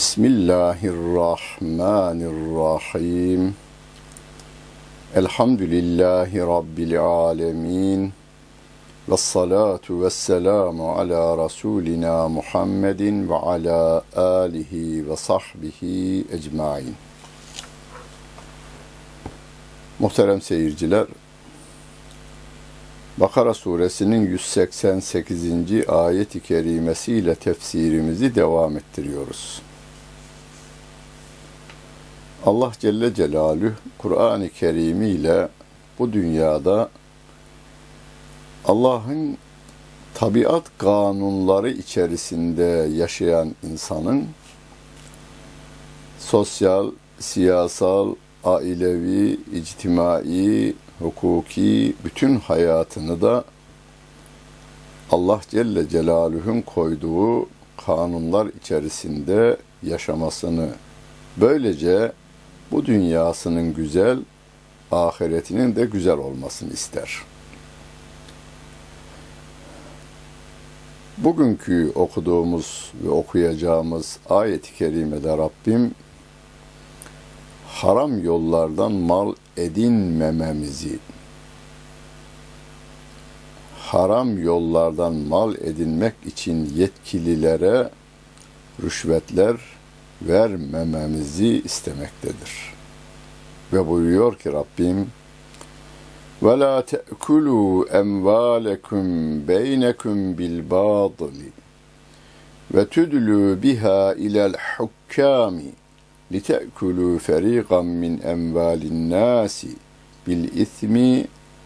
Bismillahirrahmanirrahim. Elhamdülillahi Rabbil alemin. Ve salatu ve selamu ala Resulina Muhammedin ve ala alihi ve sahbihi ecmain. Muhterem seyirciler, Bakara suresinin 188. ayet-i kerimesiyle tefsirimizi devam ettiriyoruz. Allah Celle Celaluhu Kur'an-ı Kerim ile bu dünyada Allah'ın tabiat kanunları içerisinde yaşayan insanın sosyal, siyasal, ailevi, ictimai, hukuki bütün hayatını da Allah Celle Celaluhu'nun koyduğu kanunlar içerisinde yaşamasını böylece bu dünyasının güzel, ahiretinin de güzel olmasını ister. Bugünkü okuduğumuz ve okuyacağımız ayet-i kerimede Rabbim haram yollardan mal edinmememizi, haram yollardan mal edinmek için yetkililere rüşvetler vermememizi istemektedir. Ve buyuruyor ki Rabbim وَلَا تَأْكُلُوا اَمْوَالَكُمْ بَيْنَكُمْ بِالْبَاطِلِ وَتُدْلُوا بِهَا إِلَى الْحُكَّامِ لِتَأْكُلُوا فَرِيقًا مِنْ اَمْوَالِ النَّاسِ بِالْإِثْمِ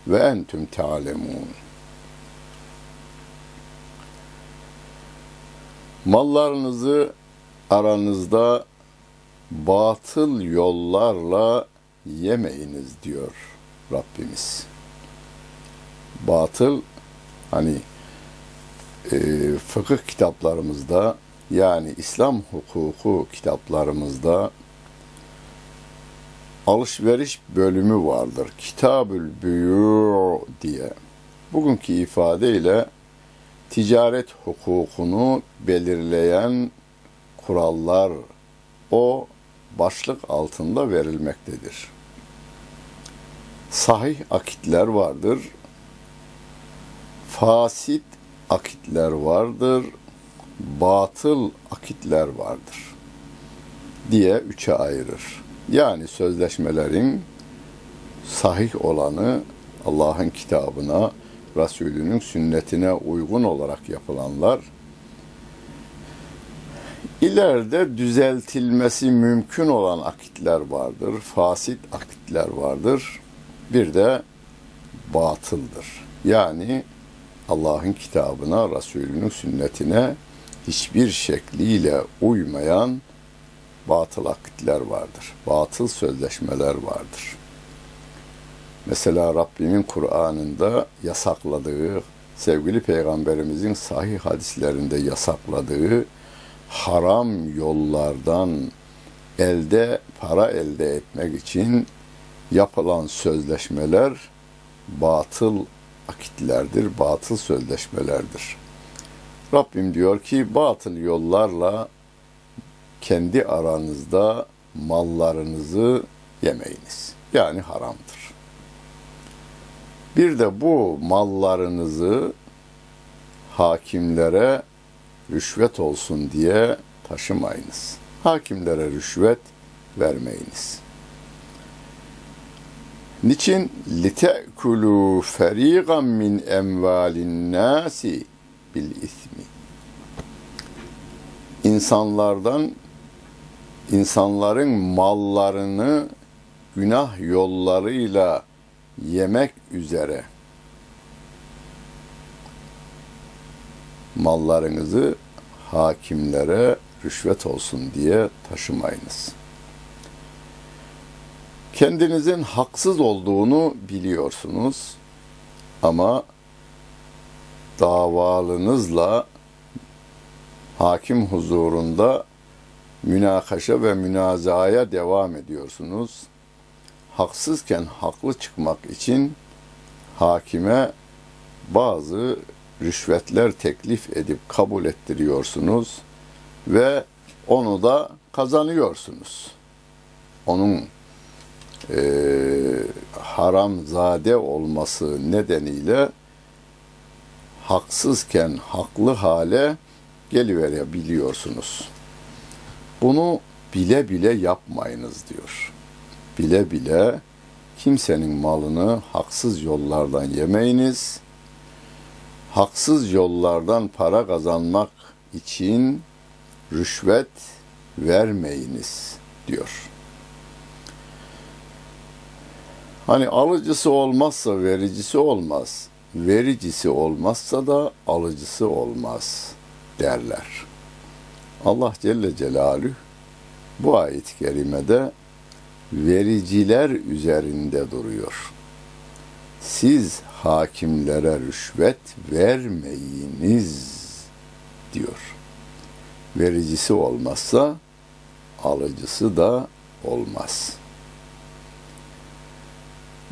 وَاَنْتُمْ تَعْلَمُونَ Mallarınızı aranızda batıl yollarla yemeyiniz diyor Rabbimiz. Batıl hani e, fıkıh kitaplarımızda yani İslam hukuku kitaplarımızda alışveriş bölümü vardır. Kitabül Büyü diye. Bugünkü ifadeyle ticaret hukukunu belirleyen kurallar o başlık altında verilmektedir. Sahih akitler vardır. Fasit akitler vardır. Batıl akitler vardır diye üçe ayırır. Yani sözleşmelerin sahih olanı Allah'ın kitabına, Resulünün sünnetine uygun olarak yapılanlar, ileride düzeltilmesi mümkün olan akitler vardır, fasit akitler vardır. Bir de batıldır. Yani Allah'ın kitabına, Resulünün sünnetine hiçbir şekliyle uymayan batıl akitler vardır. Batıl sözleşmeler vardır. Mesela Rabbimin Kur'an'ında yasakladığı, sevgili Peygamberimizin sahih hadislerinde yasakladığı haram yollardan elde para elde etmek için yapılan sözleşmeler batıl akitlerdir, batıl sözleşmelerdir. Rabbim diyor ki batıl yollarla kendi aranızda mallarınızı yemeyiniz. Yani haramdır. Bir de bu mallarınızı hakimlere rüşvet olsun diye taşımayınız. Hakimlere rüşvet vermeyiniz. Niçin litekulu feriqan min emvalin nasi bil ismi. İnsanlardan insanların mallarını günah yollarıyla yemek üzere mallarınızı hakimlere rüşvet olsun diye taşımayınız. Kendinizin haksız olduğunu biliyorsunuz ama davalınızla hakim huzurunda münakaşa ve münazaya devam ediyorsunuz. Haksızken haklı çıkmak için hakime bazı rüşvetler teklif edip kabul ettiriyorsunuz ve onu da kazanıyorsunuz. Onun e, haramzade olması nedeniyle haksızken haklı hale geliverebiliyorsunuz. Bunu bile bile yapmayınız diyor. Bile bile kimsenin malını haksız yollardan yemeyiniz. Haksız yollardan para kazanmak için rüşvet vermeyiniz diyor. Hani alıcısı olmazsa vericisi olmaz. Vericisi olmazsa da alıcısı olmaz derler. Allah Celle Celaluhu bu ayet-i kerimede vericiler üzerinde duruyor. Siz hakimlere rüşvet vermeyiniz diyor. Vericisi olmazsa alıcısı da olmaz.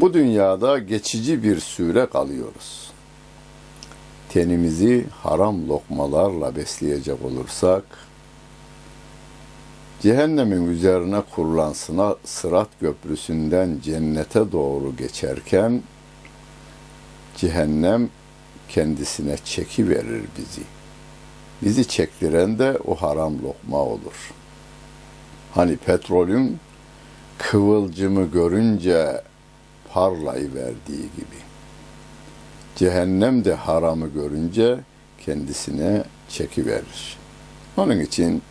Bu dünyada geçici bir süre kalıyoruz. Tenimizi haram lokmalarla besleyecek olursak, cehennemin üzerine kurulan sırat köprüsünden cennete doğru geçerken, cehennem kendisine çeki verir bizi. Bizi çektiren de o haram lokma olur. Hani petrolün kıvılcımı görünce parlayıverdiği gibi. Cehennem de haramı görünce kendisine çekiverir. Onun için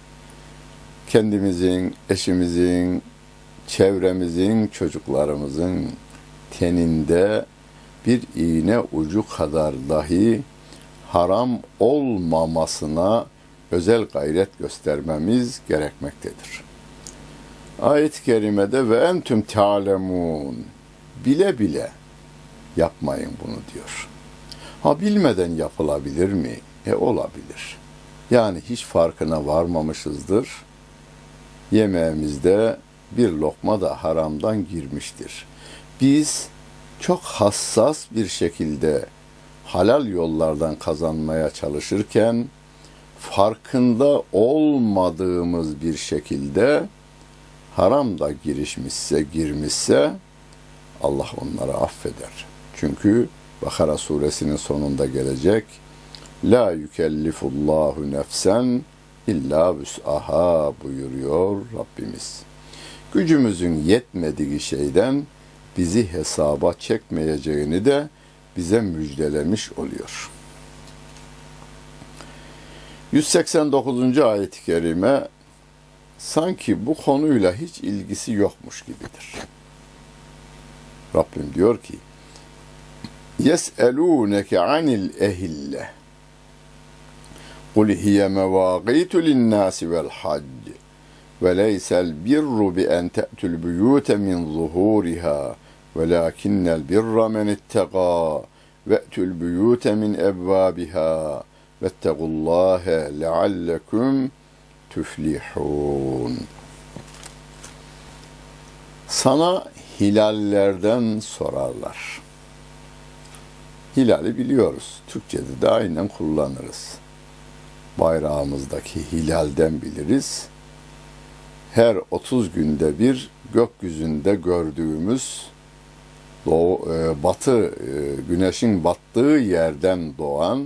kendimizin, eşimizin, çevremizin, çocuklarımızın teninde bir iğne ucu kadar dahi haram olmamasına özel gayret göstermemiz gerekmektedir. Ayet-i kerimede ve entüm tealemun bile bile yapmayın bunu diyor. Ha bilmeden yapılabilir mi? E olabilir. Yani hiç farkına varmamışızdır. Yemeğimizde bir lokma da haramdan girmiştir. Biz çok hassas bir şekilde halal yollardan kazanmaya çalışırken farkında olmadığımız bir şekilde haram da girişmişse, girmişse Allah onları affeder. Çünkü Bakara suresinin sonunda gelecek La yükellifullahu nefsen illa vüs'aha buyuruyor Rabbimiz. Gücümüzün yetmediği şeyden bizi hesaba çekmeyeceğini de bize müjdelemiş oluyor. 189. ayet-i kerime sanki bu konuyla hiç ilgisi yokmuş gibidir. Rabbim diyor ki يَسْأَلُونَكَ عَنِ الْاَهِلَّةِ قُلْ هِيَ مَوَاقِيتُ لِلنَّاسِ وَالْحَجِّ وَلَيْسَ الْبِرُّ بِأَنْ تَأْتُوا الْبُيُوتَ مِنْ ظُهُورِهَا وَلَكِنَّ الْبِرَّ مَنِ اتَّقَى وَأْتُوا الْبُيُوتَ مِنْ أَبْوَابِهَا وَاتَّقُوا اللّٰهَ لَعَلَّكُمْ tüflihun. Sana hilallerden sorarlar. Hilali biliyoruz. Türkçe'de de aynen kullanırız. Bayrağımızdaki hilalden biliriz. Her 30 günde bir gökyüzünde gördüğümüz doğu, e, batı, e, güneşin battığı yerden doğan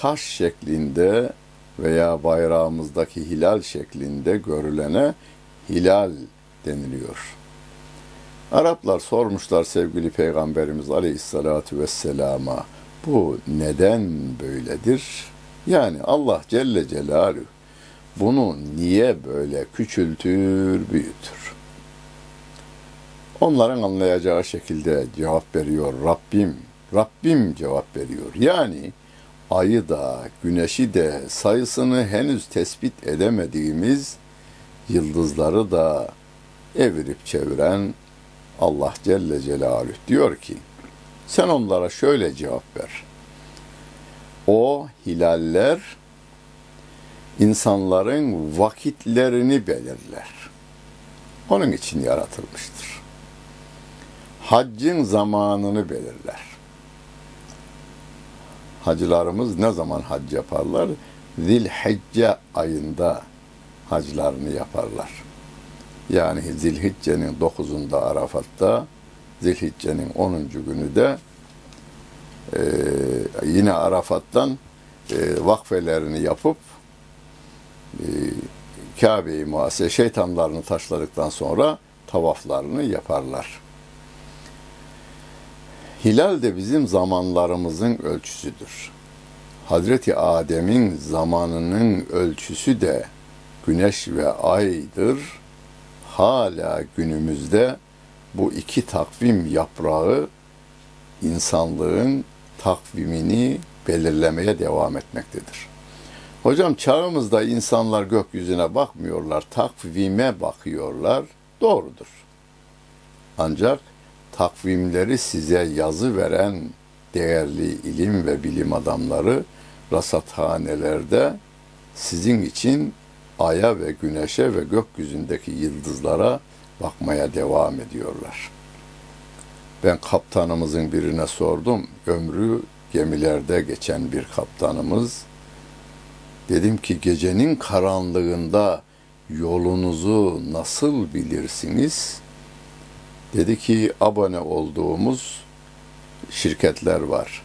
kaş şeklinde veya bayrağımızdaki hilal şeklinde görülene hilal deniliyor. Araplar sormuşlar sevgili Peygamberimiz Aleyhisselatü Vesselam'a bu neden böyledir? Yani Allah Celle Celaluhu bunu niye böyle küçültür, büyütür? Onların anlayacağı şekilde cevap veriyor Rabbim. Rabbim cevap veriyor. Yani ayı da, güneşi de, sayısını henüz tespit edemediğimiz yıldızları da evirip çeviren Allah Celle Celaluhu diyor ki, sen onlara şöyle cevap ver. O hilaller insanların vakitlerini belirler. Onun için yaratılmıştır. Haccın zamanını belirler. Hacılarımız ne zaman hac yaparlar? Zilhicce ayında haclarını yaparlar. Yani Zilhicce'nin 9'unda Arafat'ta, Zilhicce'nin 10. günü de e, yine Arafat'tan e, vakfelerini yapıp e, Kabe'yi muhasebe şeytanlarını taşladıktan sonra tavaflarını yaparlar. Hilal de bizim zamanlarımızın ölçüsüdür. Hazreti Adem'in zamanının ölçüsü de güneş ve aydır. Hala günümüzde bu iki takvim yaprağı insanlığın takvimini belirlemeye devam etmektedir. Hocam çağımızda insanlar gökyüzüne bakmıyorlar, takvime bakıyorlar. Doğrudur. Ancak takvimleri size yazı veren değerli ilim ve bilim adamları rasathanelerde sizin için aya ve güneşe ve gökyüzündeki yıldızlara bakmaya devam ediyorlar. Ben kaptanımızın birine sordum. Ömrü gemilerde geçen bir kaptanımız. Dedim ki gecenin karanlığında yolunuzu nasıl bilirsiniz? Dedi ki abone olduğumuz şirketler var.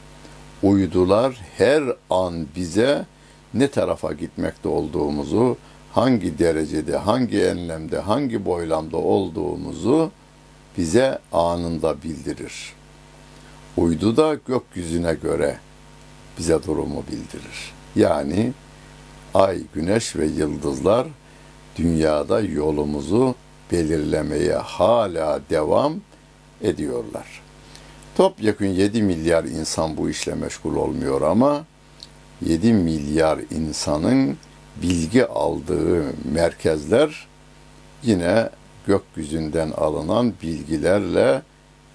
Uydular her an bize ne tarafa gitmekte olduğumuzu, hangi derecede, hangi enlemde, hangi boylamda olduğumuzu bize anında bildirir. Uydu da gökyüzüne göre bize durumu bildirir. Yani ay, güneş ve yıldızlar dünyada yolumuzu belirlemeye hala devam ediyorlar. Topyekun 7 milyar insan bu işle meşgul olmuyor ama 7 milyar insanın bilgi aldığı merkezler yine gökyüzünden alınan bilgilerle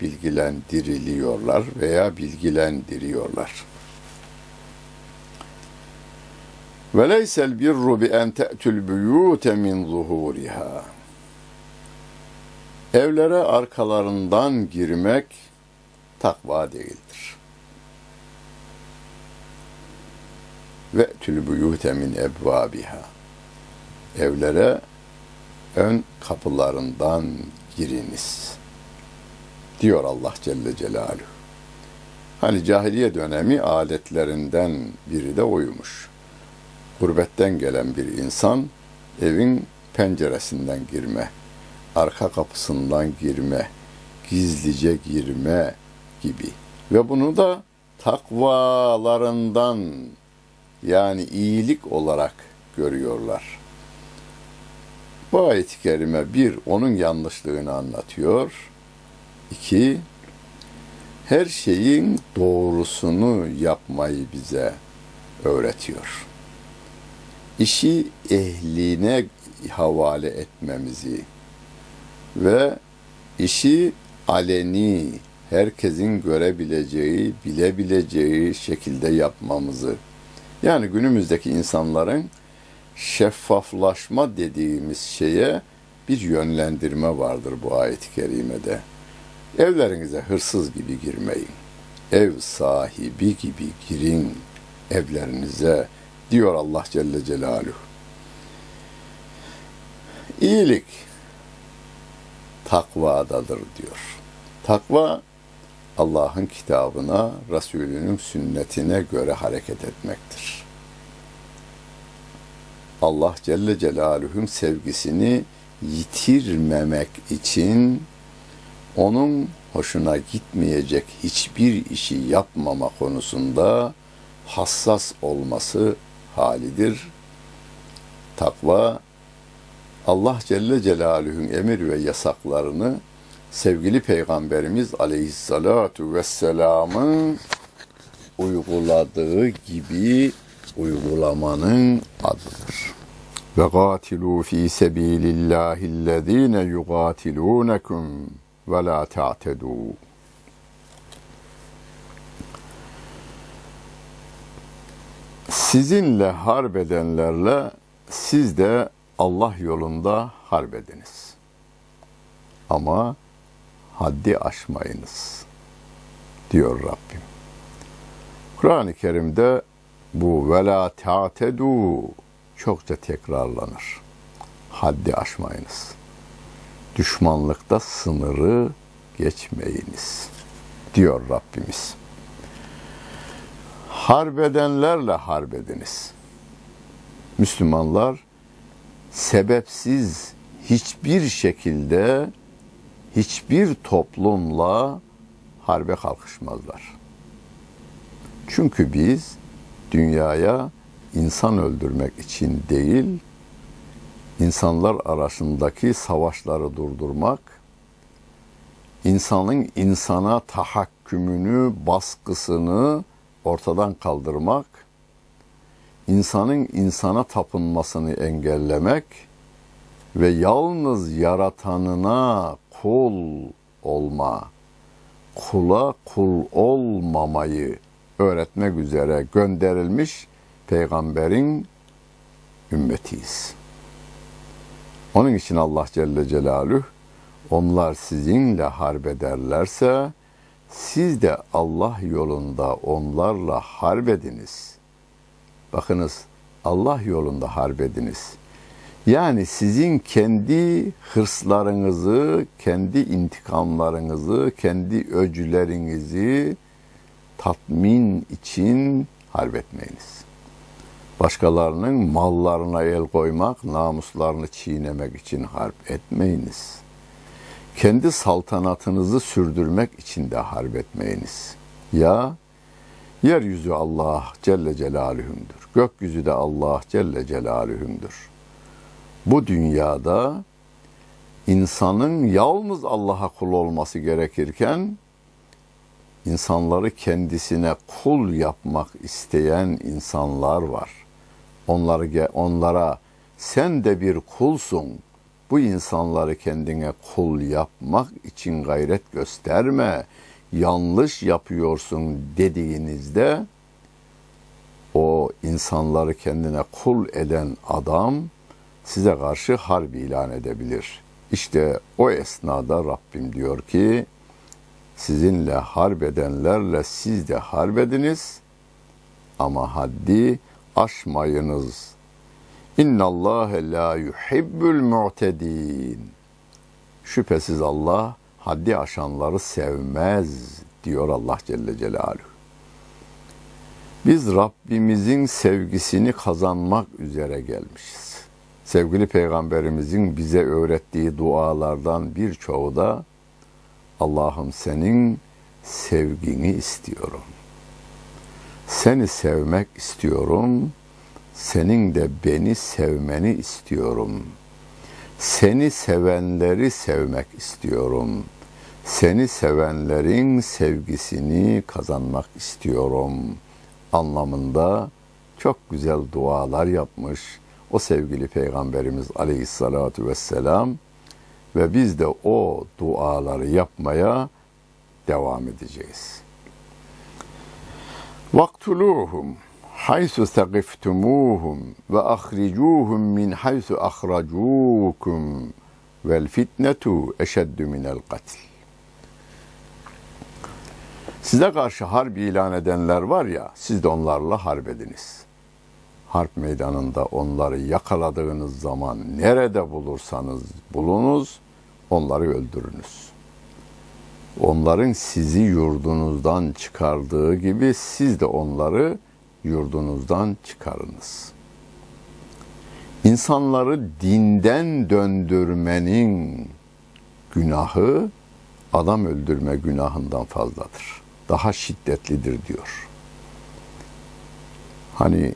bilgilendiriliyorlar veya bilgilendiriyorlar. Ve leysel birru bi en te'tul buyute min zuhuriha. Evlere arkalarından girmek takva değildir. Ve tül buyute min ebvabiha. Evlere ön kapılarından giriniz. diyor Allah Celle Celaluhu. Hani cahiliye dönemi aletlerinden biri de oymuş. Gurbetten gelen bir insan evin penceresinden girme, arka kapısından girme, gizlice girme gibi. Ve bunu da takvalarından yani iyilik olarak görüyorlar. Bu ayet-i kerime bir, onun yanlışlığını anlatıyor. İki, her şeyin doğrusunu yapmayı bize öğretiyor. İşi ehline havale etmemizi ve işi aleni, herkesin görebileceği, bilebileceği şekilde yapmamızı. Yani günümüzdeki insanların şeffaflaşma dediğimiz şeye bir yönlendirme vardır bu ayet-i kerimede. Evlerinize hırsız gibi girmeyin. Ev sahibi gibi girin evlerinize diyor Allah Celle Celaluhu. İyilik takvadadır diyor. Takva Allah'ın kitabına, Resulünün sünnetine göre hareket etmektir. Allah Celle Celaluhu'nun sevgisini yitirmemek için onun hoşuna gitmeyecek hiçbir işi yapmama konusunda hassas olması halidir. Takva Allah Celle Celaluhu'nun emir ve yasaklarını sevgili Peygamberimiz Aleyhissalatu Vesselam'ın uyguladığı gibi uygulamanın adıdır. Ve gatilu fi sebilillahi'llezine yugatilunekum ve la ta'tedu. Sizinle harp edenlerle siz de Allah yolunda harp ediniz. Ama haddi aşmayınız diyor Rabbim. Kur'an-ı Kerim'de bu vela ta'tedu çokça tekrarlanır. Haddi aşmayınız. Düşmanlıkta sınırı geçmeyiniz diyor Rabbimiz. Harbedenlerle harbediniz. Müslümanlar sebepsiz hiçbir şekilde hiçbir toplumla harbe kalkışmazlar. Çünkü biz dünyaya insan öldürmek için değil, insanlar arasındaki savaşları durdurmak, insanın insana tahakkümünü, baskısını ortadan kaldırmak, insanın insana tapınmasını engellemek ve yalnız yaratanına kul olma, kula kul olmamayı öğretmek üzere gönderilmiş peygamberin ümmetiyiz. Onun için Allah Celle Celaluhu onlar sizinle harp ederlerse siz de Allah yolunda onlarla harp ediniz. Bakınız Allah yolunda harp ediniz. Yani sizin kendi hırslarınızı, kendi intikamlarınızı, kendi öcülerinizi tatmin için harp etmeyiniz. Başkalarının mallarına el koymak, namuslarını çiğnemek için harp etmeyiniz. Kendi saltanatınızı sürdürmek için de harp etmeyiniz. Ya yeryüzü Allah Celle Celaluhum'dur. Gökyüzü de Allah Celle Celaluhum'dur. Bu dünyada insanın yalnız Allah'a kul olması gerekirken insanları kendisine kul yapmak isteyen insanlar var. Onları onlara sen de bir kulsun. Bu insanları kendine kul yapmak için gayret gösterme. Yanlış yapıyorsun dediğinizde insanları kendine kul eden adam size karşı harp ilan edebilir. İşte o esnada Rabbim diyor ki sizinle harp edenlerle siz de harp ediniz ama haddi aşmayınız. İnna Allah la yuhibbul mu'tedin. Şüphesiz Allah haddi aşanları sevmez diyor Allah Celle Celaluhu. Biz Rabbimizin sevgisini kazanmak üzere gelmişiz. Sevgili Peygamberimizin bize öğrettiği dualardan birçoğu da Allah'ım senin sevgini istiyorum. Seni sevmek istiyorum. Senin de beni sevmeni istiyorum. Seni sevenleri sevmek istiyorum. Seni sevenlerin sevgisini kazanmak istiyorum.'' Anlamında çok güzel dualar yapmış o sevgili Peygamberimiz Aleyhisselatü Vesselam ve biz de o duaları yapmaya devam edeceğiz. Vaktuluhum haysu segiftumuhum ve ahricuhum min haysu ahracukum vel fitnetu eşeddu minel katil. Size karşı harp ilan edenler var ya, siz de onlarla harp ediniz. Harp meydanında onları yakaladığınız zaman nerede bulursanız bulunuz, onları öldürünüz. Onların sizi yurdunuzdan çıkardığı gibi siz de onları yurdunuzdan çıkarınız. İnsanları dinden döndürmenin günahı adam öldürme günahından fazladır daha şiddetlidir diyor. Hani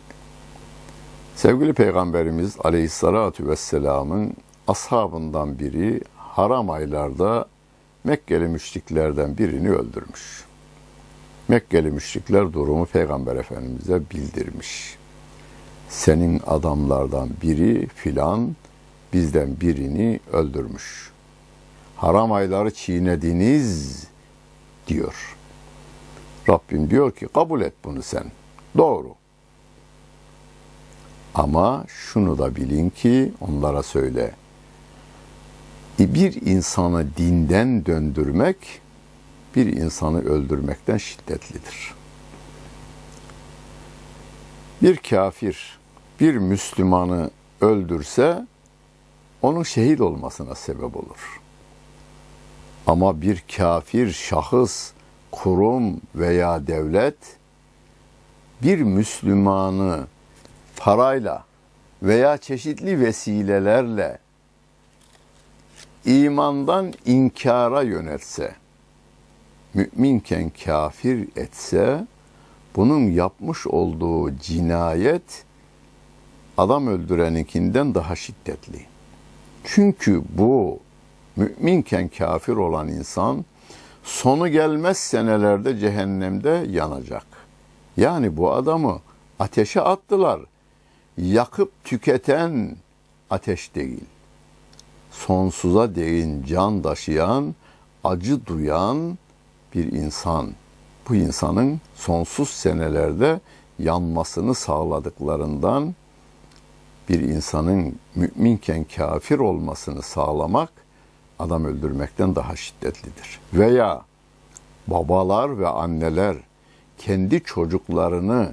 sevgili Peygamberimiz Aleyhisselatü Vesselam'ın ashabından biri haram aylarda Mekkeli müşriklerden birini öldürmüş. Mekkeli müşrikler durumu Peygamber Efendimiz'e bildirmiş. Senin adamlardan biri filan bizden birini öldürmüş. Haram ayları çiğnediniz diyor. Rabbim diyor ki kabul et bunu sen. Doğru. Ama şunu da bilin ki onlara söyle. Bir insanı dinden döndürmek bir insanı öldürmekten şiddetlidir. Bir kafir bir Müslümanı öldürse onun şehit olmasına sebep olur. Ama bir kafir şahıs kurum veya devlet bir Müslümanı parayla veya çeşitli vesilelerle imandan inkara yönetse, müminken kafir etse, bunun yapmış olduğu cinayet adam öldüreninkinden daha şiddetli. Çünkü bu müminken kafir olan insan sonu gelmez senelerde cehennemde yanacak. Yani bu adamı ateşe attılar. Yakıp tüketen ateş değil. Sonsuza değin can taşıyan, acı duyan bir insan. Bu insanın sonsuz senelerde yanmasını sağladıklarından bir insanın müminken kafir olmasını sağlamak adam öldürmekten daha şiddetlidir. Veya babalar ve anneler kendi çocuklarını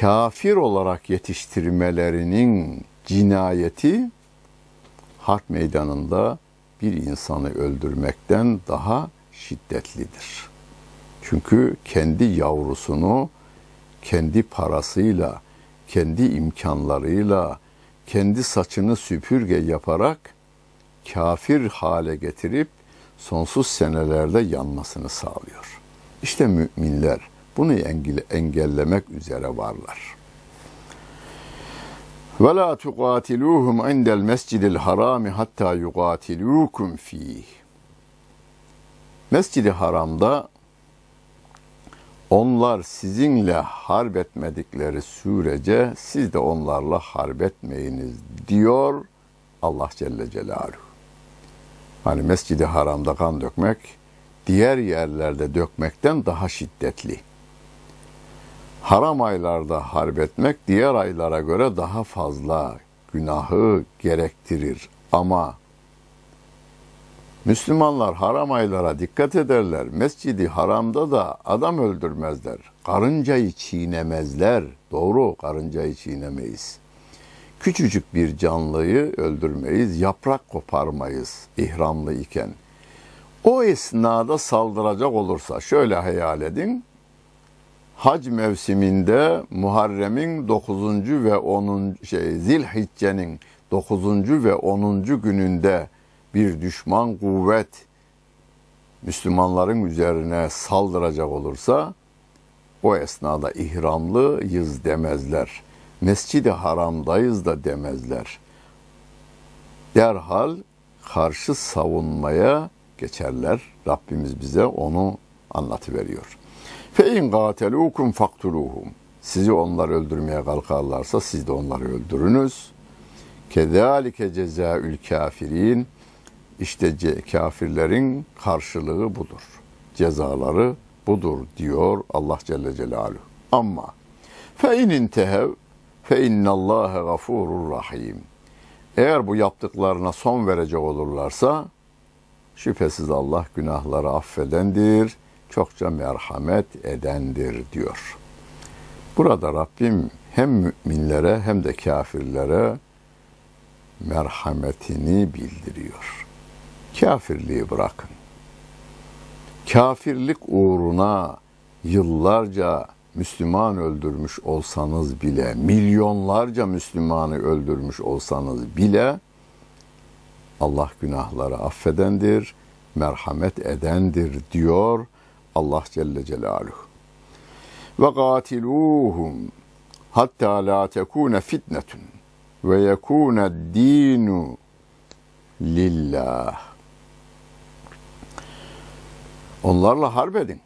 kafir olarak yetiştirmelerinin cinayeti harp meydanında bir insanı öldürmekten daha şiddetlidir. Çünkü kendi yavrusunu kendi parasıyla, kendi imkanlarıyla, kendi saçını süpürge yaparak kafir hale getirip sonsuz senelerde yanmasını sağlıyor. İşte müminler bunu engellemek üzere varlar. Ve la tuqatiluhum indel mescidil harami hatta yuqatilukum fih. Mescidi haramda onlar sizinle harp etmedikleri sürece siz de onlarla harp etmeyiniz diyor Allah Celle Celaluhu. Hani Mescid-i Haram'da kan dökmek diğer yerlerde dökmekten daha şiddetli. Haram aylarda harp etmek diğer aylara göre daha fazla günahı gerektirir. Ama Müslümanlar haram aylara dikkat ederler. Mescidi haramda da adam öldürmezler. Karıncayı çiğnemezler. Doğru karıncayı çiğnemeyiz. Küçücük bir canlıyı öldürmeyiz, yaprak koparmayız ihramlı iken. O esnada saldıracak olursa şöyle hayal edin. Hac mevsiminde Muharrem'in 9. ve 10. şey Zilhicce'nin 9. ve 10. gününde bir düşman kuvvet Müslümanların üzerine saldıracak olursa o esnada ihramlıyız demezler. Mescid-i Haram'dayız da demezler. Derhal karşı savunmaya geçerler. Rabbimiz bize onu anlatıveriyor. Fe in gatelukum faktuluhum. Sizi onlar öldürmeye kalkarlarsa siz de onları öldürünüz. Kezalike cezaül kafirin. İşte kafirlerin karşılığı budur. Cezaları budur diyor Allah Celle Celaluhu. Ama fe in intehev fe innallâhe gafurur rahim. Eğer bu yaptıklarına son verecek olurlarsa şüphesiz Allah günahları affedendir, çokça merhamet edendir diyor. Burada Rabbim hem müminlere hem de kafirlere merhametini bildiriyor. Kafirliği bırakın. Kafirlik uğruna yıllarca Müslüman öldürmüş olsanız bile, milyonlarca Müslümanı öldürmüş olsanız bile Allah günahları affedendir, merhamet edendir diyor Allah Celle Celaluhu. Ve katiluhum hatta la tekune fitnetun ve yekune dinu lillah. Onlarla harp edin.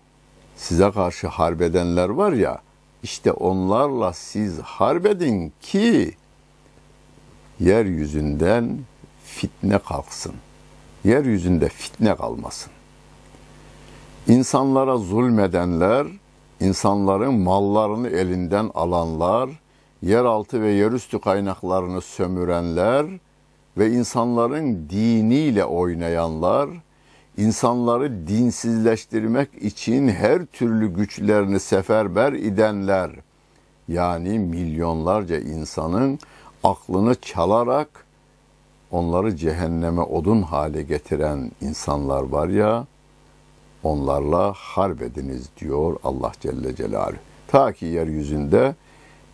Size karşı harp edenler var ya, işte onlarla siz harp edin ki yeryüzünden fitne kalksın. Yeryüzünde fitne kalmasın. İnsanlara zulmedenler, insanların mallarını elinden alanlar, yeraltı ve yerüstü kaynaklarını sömürenler ve insanların diniyle oynayanlar, insanları dinsizleştirmek için her türlü güçlerini seferber edenler, yani milyonlarca insanın aklını çalarak onları cehenneme odun hale getiren insanlar var ya, onlarla harp ediniz diyor Allah Celle Celaluhu. Ta ki yeryüzünde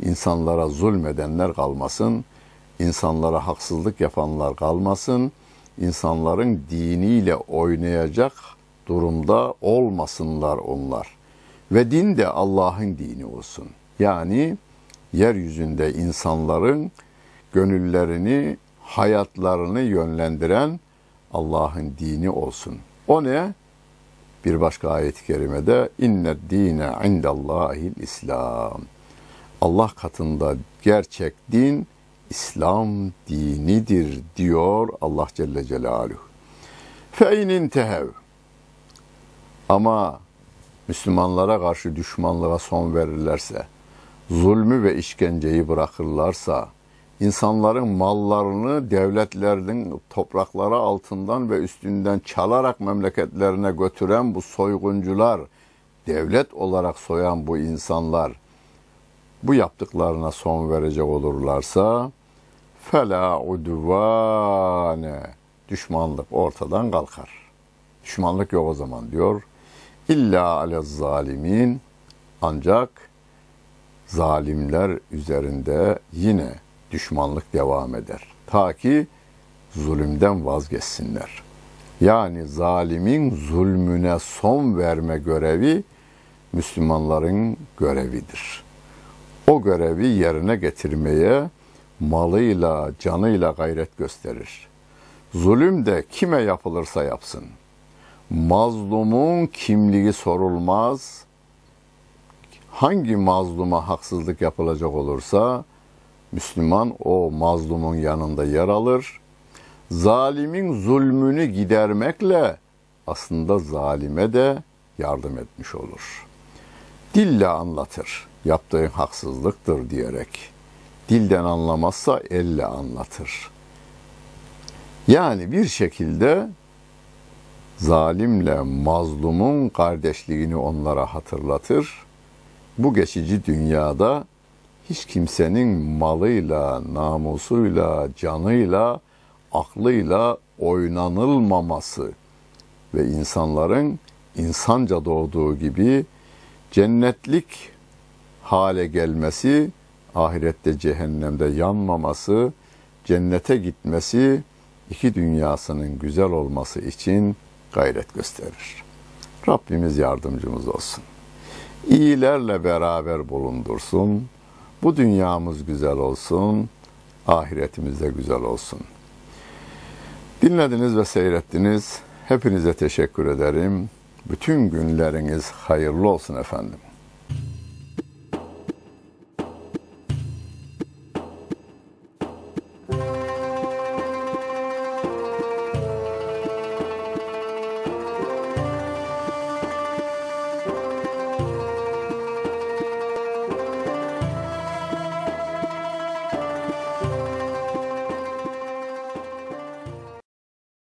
insanlara zulmedenler kalmasın, insanlara haksızlık yapanlar kalmasın, insanların diniyle oynayacak durumda olmasınlar onlar. Ve din de Allah'ın dini olsun. Yani yeryüzünde insanların gönüllerini, hayatlarını yönlendiren Allah'ın dini olsun. O ne? Bir başka ayet-i kerimede inne dine indallahil İslam. Allah katında gerçek din İslam dinidir diyor Allah Celle Celaluhu. Fe in intehev. Ama Müslümanlara karşı düşmanlığa son verirlerse, zulmü ve işkenceyi bırakırlarsa, insanların mallarını devletlerinin toprakları altından ve üstünden çalarak memleketlerine götüren bu soyguncular, devlet olarak soyan bu insanlar bu yaptıklarına son verecek olurlarsa fela udvane düşmanlık ortadan kalkar. Düşmanlık yok o zaman diyor. İlla ale zalimin ancak zalimler üzerinde yine düşmanlık devam eder. Ta ki zulümden vazgeçsinler. Yani zalimin zulmüne son verme görevi Müslümanların görevidir. O görevi yerine getirmeye malıyla, canıyla gayret gösterir. Zulüm de kime yapılırsa yapsın. Mazlumun kimliği sorulmaz. Hangi mazluma haksızlık yapılacak olursa Müslüman o mazlumun yanında yer alır. Zalimin zulmünü gidermekle aslında zalime de yardım etmiş olur. Dille anlatır. Yaptığın haksızlıktır diyerek dilden anlamazsa elle anlatır. Yani bir şekilde zalimle mazlumun kardeşliğini onlara hatırlatır. Bu geçici dünyada hiç kimsenin malıyla, namusuyla, canıyla, aklıyla oynanılmaması, ve insanların insanca doğduğu gibi cennetlik hale gelmesi, ahirette cehennemde yanmaması, cennete gitmesi, iki dünyasının güzel olması için gayret gösterir. Rabbimiz yardımcımız olsun. İyilerle beraber bulundursun. Bu dünyamız güzel olsun, ahiretimiz de güzel olsun. Dinlediniz ve seyrettiniz. Hepinize teşekkür ederim. Bütün günleriniz hayırlı olsun efendim.